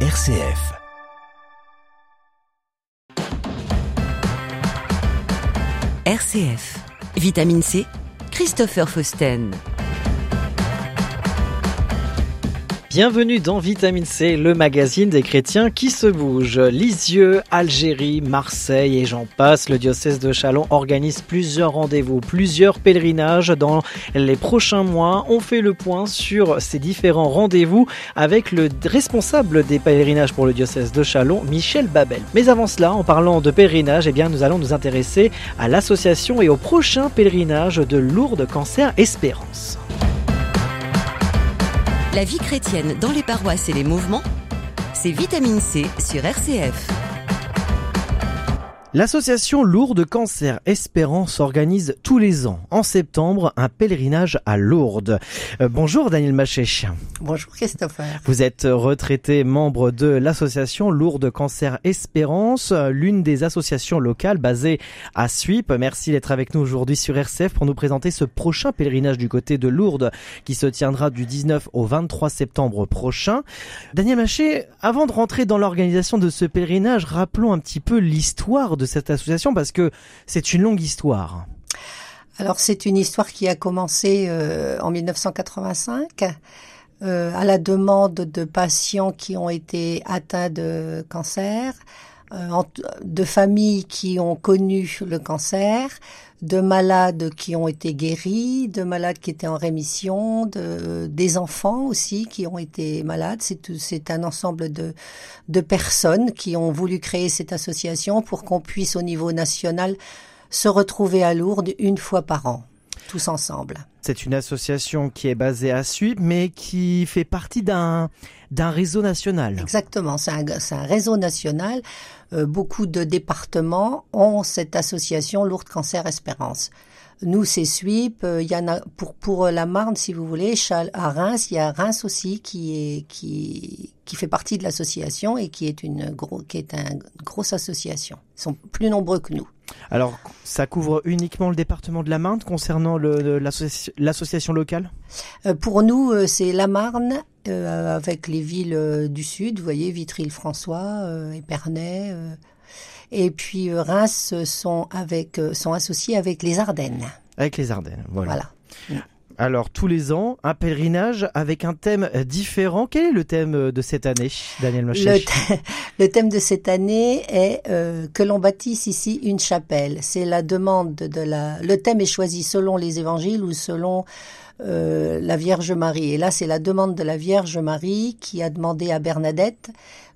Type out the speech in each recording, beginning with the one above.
RCF. RCF. Vitamine C. Christopher Fausten. Bienvenue dans Vitamine C, le magazine des chrétiens qui se bougent. Lisieux, Algérie, Marseille et j'en passe, le diocèse de Chalon organise plusieurs rendez-vous, plusieurs pèlerinages dans les prochains mois. On fait le point sur ces différents rendez-vous avec le responsable des pèlerinages pour le diocèse de Chalon, Michel Babel. Mais avant cela, en parlant de pèlerinage, eh bien, nous allons nous intéresser à l'association et au prochain pèlerinage de Lourdes Cancer Espérance. La vie chrétienne dans les paroisses et les mouvements, c'est Vitamine C sur RCF. L'association Lourdes Cancer Espérance organise tous les ans, en septembre, un pèlerinage à Lourdes. Euh, bonjour Daniel Machet. Bonjour Christopher. Vous êtes retraité membre de l'association Lourdes Cancer Espérance, l'une des associations locales basées à Suip. Merci d'être avec nous aujourd'hui sur RCF pour nous présenter ce prochain pèlerinage du côté de Lourdes qui se tiendra du 19 au 23 septembre prochain. Daniel Machet, avant de rentrer dans l'organisation de ce pèlerinage, rappelons un petit peu l'histoire de cette association parce que c'est une longue histoire. Alors c'est une histoire qui a commencé euh, en 1985 euh, à la demande de patients qui ont été atteints de cancer, euh, de familles qui ont connu le cancer, de malades qui ont été guéris, de malades qui étaient en rémission, de, des enfants aussi qui ont été malades. C'est un ensemble de, de personnes qui ont voulu créer cette association pour qu'on puisse au niveau national se retrouver à Lourdes une fois par an, tous ensemble. C'est une association qui est basée à Suip, mais qui fait partie d'un d'un réseau national. Exactement, c'est un, un, réseau national. Euh, beaucoup de départements ont cette association Lourdes Cancer Espérance. Nous, c'est SWIP. Euh, il y en a pour pour la Marne, si vous voulez, à Reims. Il y a Reims aussi qui est qui qui fait partie de l'association et qui est une gros qui est une grosse association. Ils sont plus nombreux que nous. Alors, ça couvre uniquement le département de la Marne concernant l'association locale? Euh, Pour nous, euh, c'est la Marne euh, avec les villes du sud, vous voyez, Vitry-le-François, Épernay. et puis Reims sont, avec, sont associés avec les Ardennes. Avec les Ardennes, voilà. voilà. Alors tous les ans, un pèlerinage avec un thème différent. Quel est le thème de cette année, Daniel Machet le, thème de cette année est euh, que l'on bâtisse ici une chapelle. C'est la demande de la. Le thème est choisi selon les évangiles ou selon euh, la Vierge Marie. Et là, c'est la demande de la Vierge Marie qui a demandé à Bernadette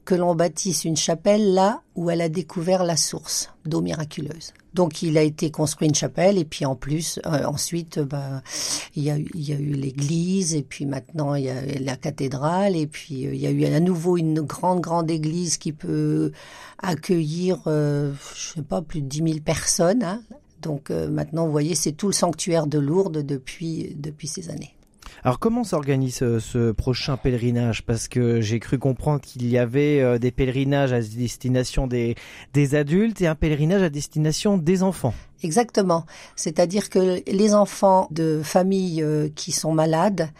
que l'on bâtisse une chapelle là où elle a découvert la source d'eau miraculeuse. Donc il a été construit une chapelle et puis en plus euh, ensuite bah, il, y a, il y a eu l'église et puis maintenant il y a la cathédrale et puis euh, il y a eu à nouveau une grande grande église qui peut accueillir euh, je sais pas plus de 10 000 personnes. Hein. Donc maintenant vous voyez c'est tout le sanctuaire de Lourdes depuis depuis ces années. Alors comment s'organise euh, ce, prochain pèlerinage? Parce que j'ai cru comprendre qu'il y avait euh, des pèlerinages à destination des, des adultes et un pèlerinage à destination des enfants. Exactement. C'est-à-dire que les enfants de familles euh, qui sont malades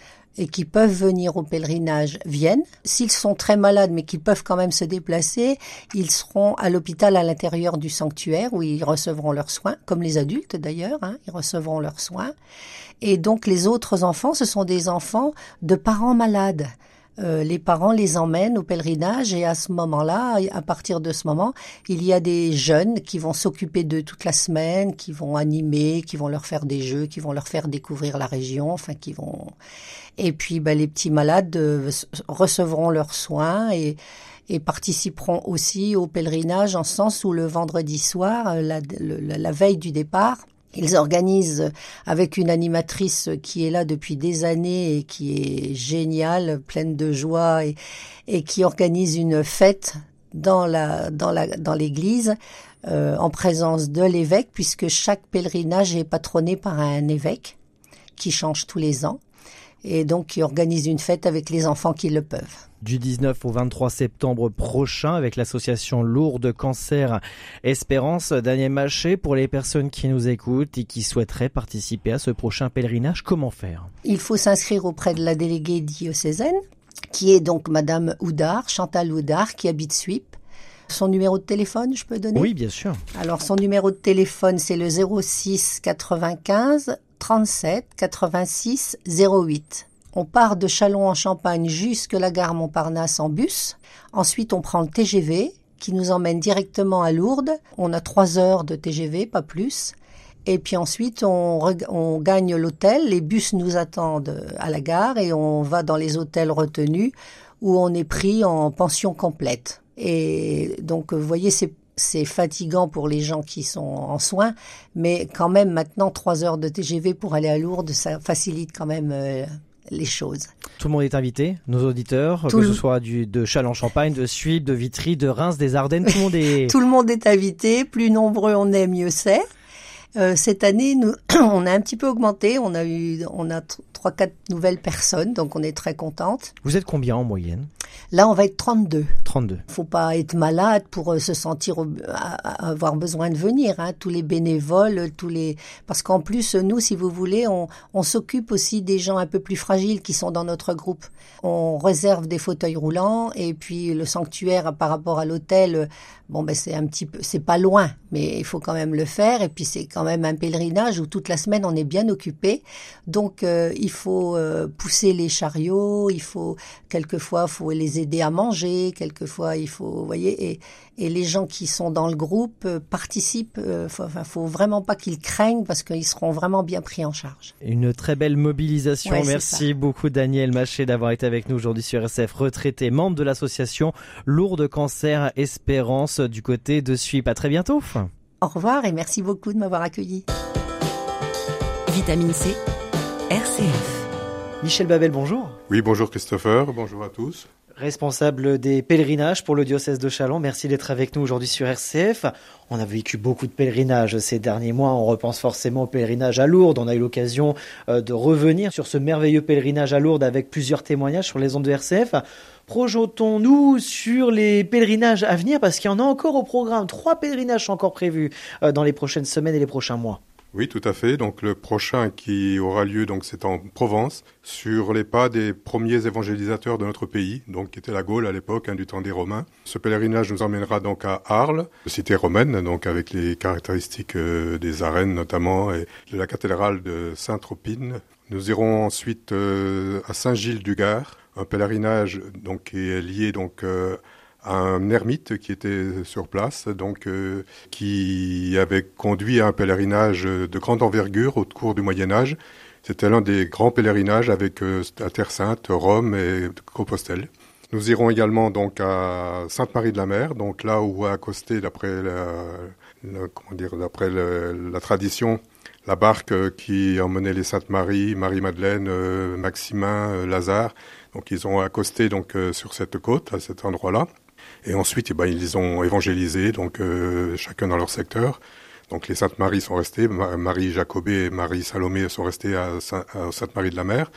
et qui peuvent venir au pèlerinage viennent. S'ils sont très malades mais qui peuvent quand même se déplacer, ils seront à l'hôpital à l'intérieur du sanctuaire où ils recevront leurs soins, comme les adultes d'ailleurs, hein, ils recevront leurs soins. Et donc les autres enfants, ce sont des enfants de parents malades. Euh, les parents les emmènent au pèlerinage et à ce moment-là, à partir de ce moment, il y a des jeunes qui vont s'occuper d'eux toute la semaine, qui vont animer, qui vont leur faire des jeux, qui vont leur faire découvrir la région, enfin qui vont. Et puis, ben, les petits malades euh, recevront leurs soins et participeront aussi au pèlerinage en sens où le vendredi soir, euh, la veille du départ, ils organisent avec une animatrice qui est là depuis des années et qui est géniale, pleine de joie et, qui organise une fête dans l'église euh, en présence de l'évêque puisque chaque pèlerinage est patronné par un évêque qui change tous les ans et donc qui organise une fête avec les enfants qui le peuvent du 19 au 23 septembre prochain avec l'association Lourdes Cancer Espérance. Daniel Maché, pour les personnes qui nous écoutent et qui souhaiteraient participer à ce prochain pèlerinage, comment faire? Il faut s'inscrire auprès de la déléguée diocésaine qui est donc Madame Houdard, Chantal Houdard, qui habite Suip. Son numéro de téléphone, je peux donner? Oui, bien sûr. Alors, son numéro de téléphone, c'est le 06 95 37 86 08. On part de Chalon en Champagne jusque la gare Montparnasse en bus. Ensuite, on prend le TGV qui nous emmène directement à Lourdes. On a trois heures de TGV, pas plus. Et puis ensuite, on, gagne l'hôtel. Les bus nous attendent à la gare et on va dans les hôtels retenus où on est pris en pension complète. Et donc, vous voyez, c'est c'est fatigant pour les gens qui sont en soins, mais quand même maintenant trois heures de TGV pour aller à Lourdes, ça facilite quand même euh, les choses. Tout le monde est invité, nos auditeurs, que ce soit du, de Châlons-Champagne, de Suippes, de Vitry, de Reims, des Ardennes, tout le monde est... tout le monde est invité, plus nombreux on est, mieux c'est. Euh, cette année, nous, on a un petit peu augmenté. On a eu, on a trois, quatre nouvelles personnes, donc on est très contente. Vous êtes combien en moyenne? Là, on va être 32. 32. Faut pas être malade pour euh, se sentir avoir besoin de venir. Hein. Tous les bénévoles, tous les parce qu'en plus nous, si vous voulez, on, on s'occupe aussi des gens un peu plus fragiles qui sont dans notre groupe. On réserve des fauteuils roulants et puis le sanctuaire par rapport à l'hôtel, bon ben c'est un petit peu, c'est pas loin, mais il faut quand même le faire. Et puis c'est quand même un pèlerinage où toute la semaine on est bien occupé. Donc euh, il faut euh, pousser les chariots, il faut quelquefois faut les aider à manger, quelquefois il faut, vous voyez, et, et les gens qui sont dans le groupe euh, participent. Euh, faut, enfin, faut vraiment pas qu'ils craignent parce qu'ils seront vraiment bien pris en charge. Une très belle mobilisation. Merci beaucoup Daniel Maché d'avoir été avec nous aujourd'hui sur SF, retraité, membre de l'association Lourdes Cancer Espérance du côté de Suip. À très bientôt. Au revoir et merci beaucoup de m'avoir accueilli. Vitamine C, RCF. Michel Babel, bonjour. Oui, bonjour Christopher, bonjour à tous responsable des pèlerinages pour le diocèse de Chalon. Merci d'être avec nous aujourd'hui sur RCF. On a vécu beaucoup de pèlerinages ces derniers mois. On repense forcément au pèlerinage à Lourdes. On a eu l'occasion euh, de revenir sur ce merveilleux pèlerinage à Lourdes avec plusieurs témoignages sur les ondes de RCF. Projetons-nous sur les pèlerinages à venir parce qu'il y en a encore au programme. Trois pèlerinages sont encore prévus euh, dans les prochaines semaines et les prochains mois. Oui, tout à fait. Donc le prochain qui aura lieu, donc c'est en Provence, sur les pas des premiers évangélisateurs de notre pays, donc qui était la Gaule à l'époque, hein, du temps des Romains. Ce pèlerinage nous emmènera donc à Arles, cité romaine, donc avec les caractéristiques euh, des arènes notamment et de la cathédrale de Saint-Tropine. Nous irons ensuite euh, à Saint-Gilles-du-Gard, un pèlerinage donc qui est lié donc euh, un ermite qui était sur place, donc euh, qui avait conduit un pèlerinage de grande envergure au cours du Moyen Âge. C'était l'un des grands pèlerinages avec euh, la Terre Sainte, Rome et Compostelle. Nous irons également donc à Sainte-Marie de la Mer, donc là où a accosté d'après la, comment dire d'après la tradition la barque qui emmenait les Saintes Marie, Marie-Madeleine, euh, Maximin, Lazare. Donc ils ont accosté donc sur cette côte à cet endroit-là. Et ensuite, eh ben, ils ont évangélisé, donc euh, chacun dans leur secteur. Donc les Saintes Marie sont restées, Marie Jacobée et Marie Salomé sont restées à, Sainte-Marie de la Mer.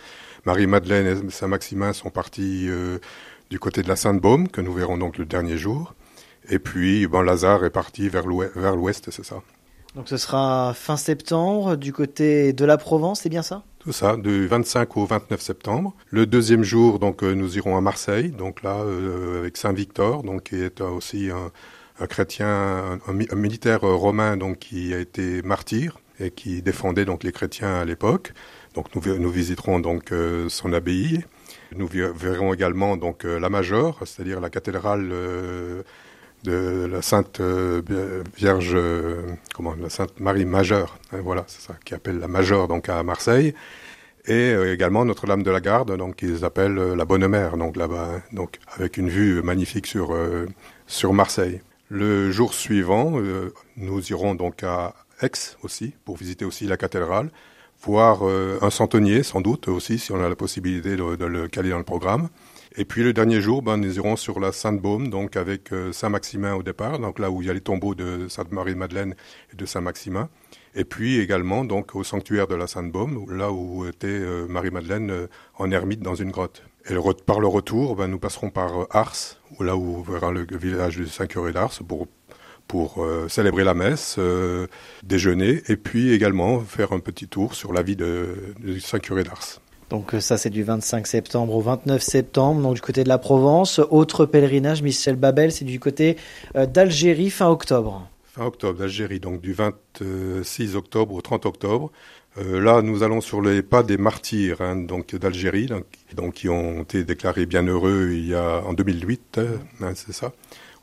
Marie-Madeleine et Saint-Maximin sont partis euh, du côté de la Sainte-Baume, que nous verrons donc le dernier jour. Et puis, ben, Lazare est parti vers l'ouest, c'est ça. Donc ce sera fin septembre du côté de la Provence, c'est bien ça? Tout ça, du 25 au 29 septembre. Le deuxième jour, donc, euh, nous irons à Marseille, donc là, euh, avec Saint Victor, donc, qui est aussi un, chrétien, un, militaire romain, donc, qui a été martyr et qui défendait donc les chrétiens à l'époque. Donc, nous, nous visiterons donc euh, son abbaye. Nous verrons également donc la Major, c'est-à-dire la cathédrale de la Sainte Vierge, comment, la Sainte Marie Majeure, hein, voilà, c'est ça, qui appelle la Major donc à Marseille et euh, également Notre-Dame de la Garde, donc qu'ils appellent euh, la Bonne Mère, donc là-bas, hein, donc avec une vue magnifique sur euh, sur Marseille. Le jour suivant, nous irons donc à Aix aussi pour visiter aussi la cathédrale, voir un centenier sans doute aussi si on a la possibilité de, le caler dans le programme. Et puis le dernier jour, ben, nous irons sur la Sainte-Baume, donc avec Saint-Maximin au départ, donc là où il y a les tombeaux de Sainte-Marie-Madeleine et de Saint-Maximin. Et puis également donc au sanctuaire de la Sainte-Baume, là où était euh, Marie-Madeleine euh, en ermite dans une grotte. Et par le retour, ben, nous passerons par euh, Ars, là où verra le village du Saint-Curé d'Ars pour pour célébrer la messe, déjeuner et puis également faire un petit tour sur la vie de, Saint-Curé d'Ars. Donc ça c'est du 25 septembre au 29 septembre, donc du côté de la Provence. Autre pèlerinage, Michel Babel, c'est du côté d'Algérie fin octobre. Fin octobre d'Algérie, donc du 26 octobre au 30 octobre. Euh, là, nous allons sur les pas des martyrs hein, donc d'Algérie, donc, qui ont été déclarés bienheureux il y a en 2008, hein, c'est ça?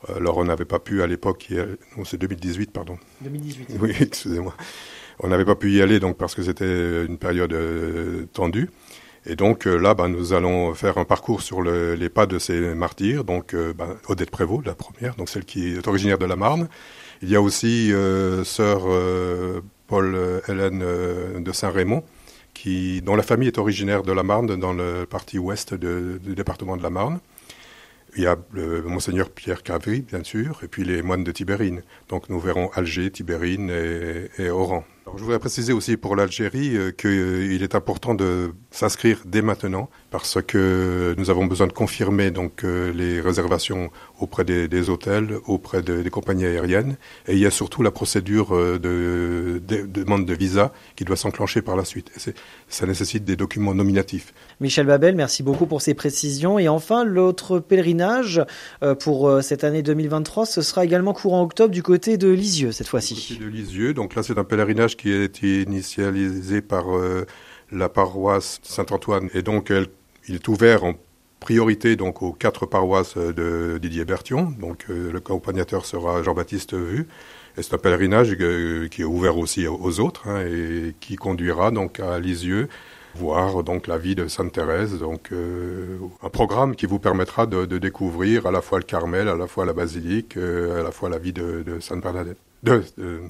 Alors on n'avait pas pu à l'époque, non c'est 2018 pardon. 2018. Oui, excusez-moi. On n'avait pas pu y aller donc parce que c'était une période euh, tendue. Et donc euh, là, ben, nous allons faire un parcours sur le, les pas de ces martyrs. Donc ben, Odette Prévost, la première, donc celle qui est originaire de la Marne. Il y a aussi sœur Paul-Hélène euh, de Saint-Raymond, dont la famille est originaire de la Marne, dans le parti ouest du département de la Marne. Il y a monseigneur Pierre Cavry, bien sûr, et puis les moines de Tibérine. Donc nous verrons Alger, Tibérine et Oran. Je voudrais préciser aussi pour l'Algérie euh, qu'il est important de s'inscrire dès maintenant parce que nous avons besoin de confirmer donc euh, les réservations auprès des, hôtels, auprès des compagnies aériennes, et il y a surtout la procédure euh, de, demande de visa qui doit s'enclencher par la suite. Et ça nécessite des documents nominatifs. Michel Babel, merci beaucoup pour ces précisions. Et enfin, l'autre pèlerinage pour cette année 2023, ce sera également courant octobre du côté de Lisieux cette fois-ci. De Lisieux, donc là c'est un pèlerinage qui a été initialisé par euh, la paroisse Saint-Antoine. Et donc, il est ouvert en priorité donc aux quatre paroisses de Didier Berthion. Donc, euh, le accompagnateur sera Jean-Baptiste Vu. Et c'est un pèlerinage euh, qui est ouvert aussi aux autres hein, et qui conduira donc à Lisieux voir donc la vie de Sainte Thérèse, donc un programme qui vous permettra de, découvrir à la fois le Carmel, à la fois la basilique, à la fois la vie de Sainte Bernadette. De,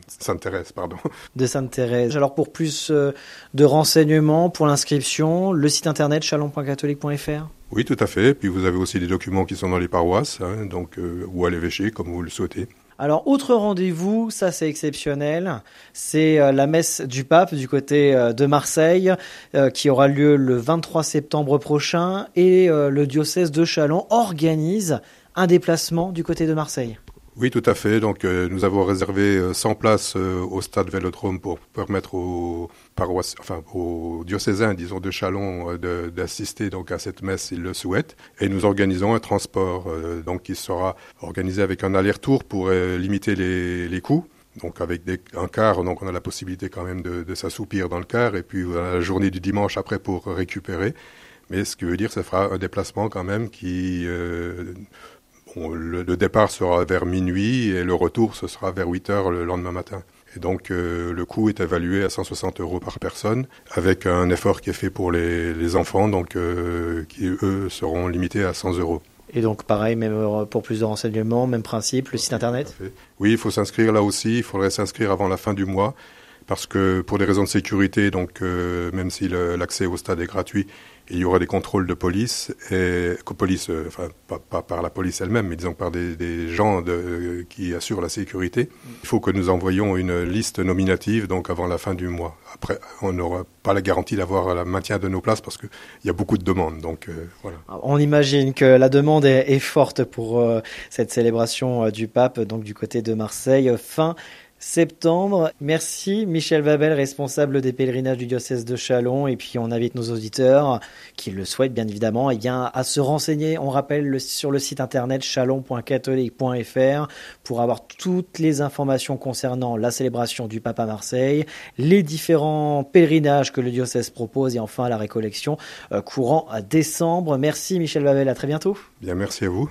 Sainte-Thérèse, pardon. De Sainte-Thérèse. Alors pour plus euh, de renseignements, pour l'inscription, le site internet chalon.catholique.fr Oui, tout à fait. Puis vous avez aussi des documents qui sont dans les paroisses, hein, donc, euh, ou à l'évêché, comme vous le souhaitez. Alors, autre rendez-vous, ça c'est exceptionnel, c'est euh, la messe du pape du côté de Marseille, qui aura lieu le 23 septembre prochain, et le diocèse de Chalon organise un déplacement du côté de Marseille. Oui, tout à fait. Donc, euh, nous avons réservé 100 euh, places euh, au stade Vélodrome pour permettre aux paroisses, enfin aux diocésains, disons, de Chalon, d'assister donc à cette messe s'ils le souhaitent. Et nous organisons un transport, donc qui sera organisé avec un aller-retour pour limiter les, coûts. Donc avec un quart, donc on a la possibilité quand même de, s'assoupir dans le quart, et puis la journée du dimanche après pour récupérer. Mais ce qui veut dire, ça fera un déplacement quand même qui le, départ sera vers minuit et le retour ce sera vers 8 heures le lendemain matin. Et donc euh, le coût est évalué à 160 euros par personne, avec un effort qui est fait pour les, enfants, donc euh, qui eux seront limités à 100 euros. Et donc pareil, même euh, pour plus de renseignements, même principe, le site internet? Oui, il faut s'inscrire là aussi, il faudrait s'inscrire avant la fin du mois, parce que pour des raisons de sécurité, donc même si l'accès au stade est gratuit, il y aura des contrôles de police, et, police euh, enfin pas, par la police elle-même, mais disons par des, gens de, qui assurent la sécurité. Il faut que nous envoyions une liste nominative donc avant la fin du mois. Après, on n'aura pas la garantie d'avoir le maintien de nos places parce qu'il y a beaucoup de demandes. Donc euh, voilà. On imagine que la demande est, forte pour euh, cette célébration du pape, donc du côté de Marseille. Fin septembre. Merci Michel Vabel, responsable des pèlerinages du diocèse de Chalon. Et puis on invite nos auditeurs qui le souhaitent bien évidemment eh bien, à se renseigner. On rappelle sur le site internet chalon.catholique.fr pour avoir toutes les informations concernant la célébration du Papa Marseille, les différents pèlerinages que le diocèse propose et enfin la récollection euh, courant à décembre. Merci Michel Vabel, à très bientôt. Bien, merci à vous.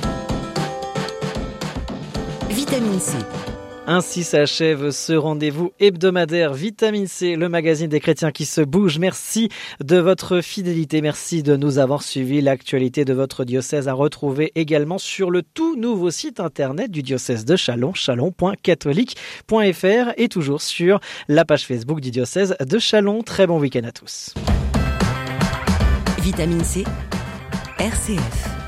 Vitamine C ainsi s'achève ce rendez-vous hebdomadaire Vitamine C, le magazine des chrétiens qui se bouge. Merci de votre fidélité. Merci de nous avoir suivis. L'actualité de votre diocèse à retrouver également sur le tout nouveau site internet du diocèse de Chalon, chalon.catholique.fr et toujours sur la page Facebook du diocèse de Chalon. Très bon week-end à tous. Vitamine C, RCF.